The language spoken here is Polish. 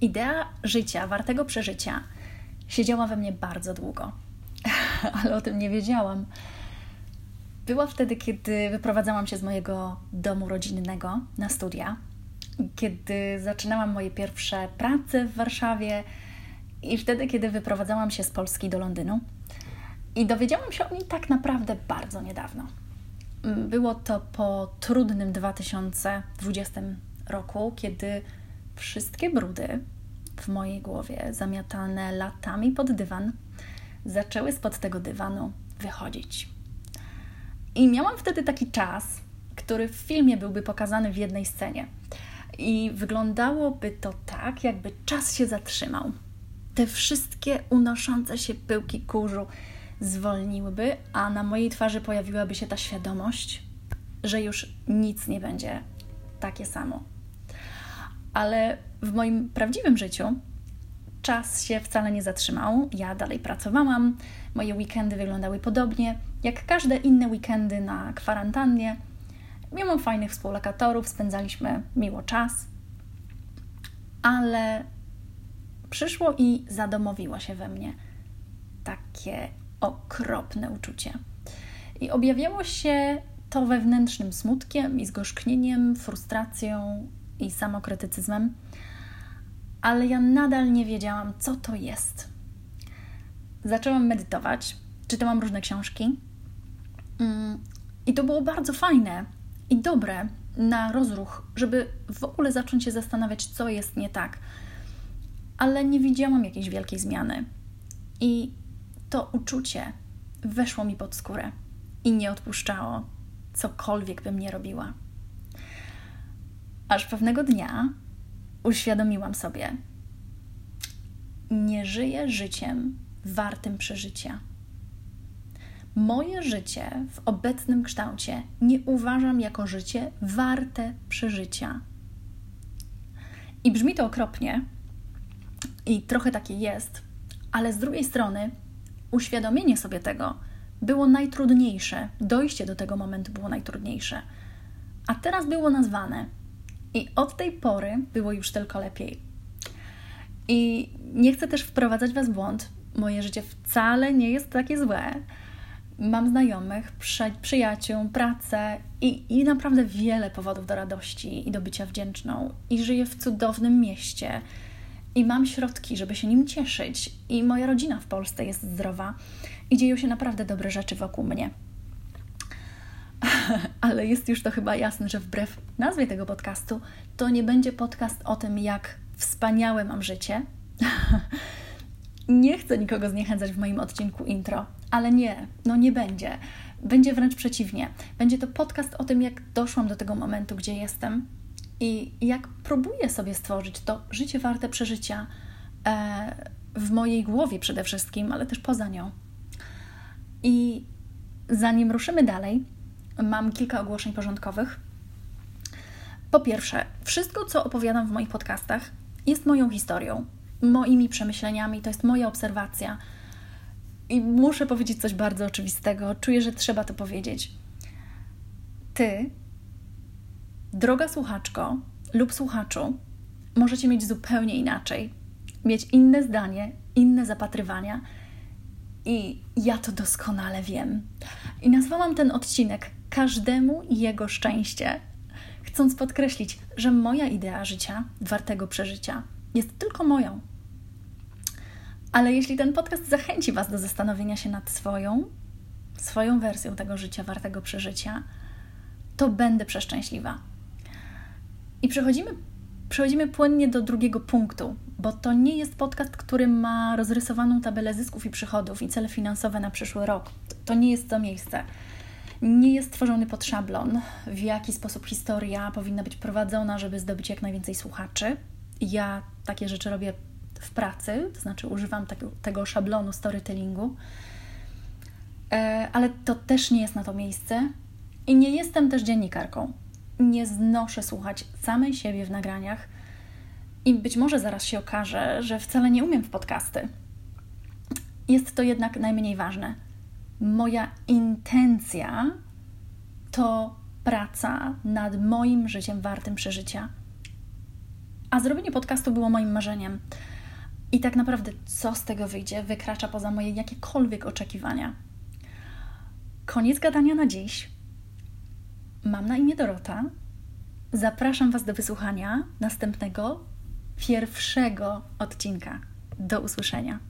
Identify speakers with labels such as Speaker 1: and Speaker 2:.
Speaker 1: Idea życia, wartego przeżycia, siedziała we mnie bardzo długo, ale o tym nie wiedziałam. Była wtedy, kiedy wyprowadzałam się z mojego domu rodzinnego na studia, kiedy zaczynałam moje pierwsze prace w Warszawie i wtedy, kiedy wyprowadzałam się z Polski do Londynu. I dowiedziałam się o niej tak naprawdę bardzo niedawno. Było to po trudnym 2020 roku, kiedy wszystkie brudy w mojej głowie, zamiatane latami pod dywan, zaczęły spod tego dywanu wychodzić. I miałam wtedy taki czas, który w filmie byłby pokazany w jednej scenie. I wyglądałoby to tak, jakby czas się zatrzymał. Te wszystkie unoszące się pyłki kurzu zwolniłyby, a na mojej twarzy pojawiłaby się ta świadomość, że już nic nie będzie takie samo. Ale w moim prawdziwym życiu czas się wcale nie zatrzymał. Ja dalej pracowałam, moje weekendy wyglądały podobnie jak każde inne weekendy na kwarantannie. Miałam fajnych współlokatorów, spędzaliśmy miło czas, ale przyszło i zadomowiło się we mnie takie okropne uczucie. I objawiało się to wewnętrznym smutkiem i zgorzknieniem, frustracją i samokrytycyzmem, ale ja nadal nie wiedziałam, co to jest. Zaczęłam medytować, czytałam różne książki mm, i to było bardzo fajne i dobre na rozruch, żeby w ogóle zacząć się zastanawiać, co jest nie tak. Ale nie widziałam jakiejś wielkiej zmiany. I to uczucie weszło mi pod skórę i nie odpuszczało, cokolwiek bym nie robiła. Aż pewnego dnia uświadomiłam sobie, nie żyję życiem wartym przeżycia. Moje życie w obecnym kształcie nie uważam jako życie warte przeżycia. I brzmi to okropnie, i trochę takie jest, ale z drugiej strony uświadomienie sobie tego było najtrudniejsze, dojście do tego momentu było najtrudniejsze, a teraz było nazwane. I od tej pory było już tylko lepiej. I nie chcę też wprowadzać Was w błąd. Moje życie wcale nie jest takie złe. Mam znajomych, przy, przyjaciół, pracę i, i naprawdę wiele powodów do radości i do bycia wdzięczną. I żyję w cudownym mieście i mam środki, żeby się nim cieszyć. I moja rodzina w Polsce jest zdrowa i dzieją się naprawdę dobre rzeczy wokół mnie. Ale jest już to chyba jasne, że wbrew nazwie tego podcastu, to nie będzie podcast o tym, jak wspaniałe mam życie. nie chcę nikogo zniechęcać w moim odcinku intro, ale nie, no nie będzie. Będzie wręcz przeciwnie. Będzie to podcast o tym, jak doszłam do tego momentu, gdzie jestem, i jak próbuję sobie stworzyć to życie warte przeżycia e, w mojej głowie przede wszystkim, ale też poza nią. I zanim ruszymy dalej, mam kilka ogłoszeń porządkowych. Po pierwsze, wszystko, co opowiadam w moich podcastach, jest moją historią, moimi przemyśleniami, to jest moja obserwacja. I muszę powiedzieć coś bardzo oczywistego. Czuję, że trzeba to powiedzieć. Ty Droga słuchaczko lub słuchaczu, możecie mieć zupełnie inaczej, mieć inne zdanie, inne zapatrywania. I ja to doskonale wiem. I nazwałam ten odcinek Każdemu jego szczęście, chcąc podkreślić, że moja idea życia, wartego przeżycia, jest tylko moją. Ale jeśli ten podcast zachęci Was do zastanowienia się nad swoją, swoją wersją tego życia wartego przeżycia, to będę przeszczęśliwa. I przechodzimy, przechodzimy płynnie do drugiego punktu, bo to nie jest podcast, który ma rozrysowaną tabelę zysków i przychodów i cele finansowe na przyszły rok. To nie jest to miejsce. Nie jest tworzony pod szablon, w jaki sposób historia powinna być prowadzona, żeby zdobyć jak najwięcej słuchaczy. Ja takie rzeczy robię w pracy, to znaczy używam tego, tego szablonu storytellingu, e, ale to też nie jest na to miejsce i nie jestem też dziennikarką nie znoszę słuchać samej siebie w nagraniach i być może zaraz się okaże, że wcale nie umiem w podcasty. Jest to jednak najmniej ważne. Moja intencja to praca nad moim życiem wartym przeżycia. A zrobienie podcastu było moim marzeniem. I tak naprawdę, co z tego wyjdzie, wykracza poza moje jakiekolwiek oczekiwania. Koniec gadania na dziś. Mam na imię Dorota. Zapraszam Was do wysłuchania następnego, pierwszego odcinka. Do usłyszenia.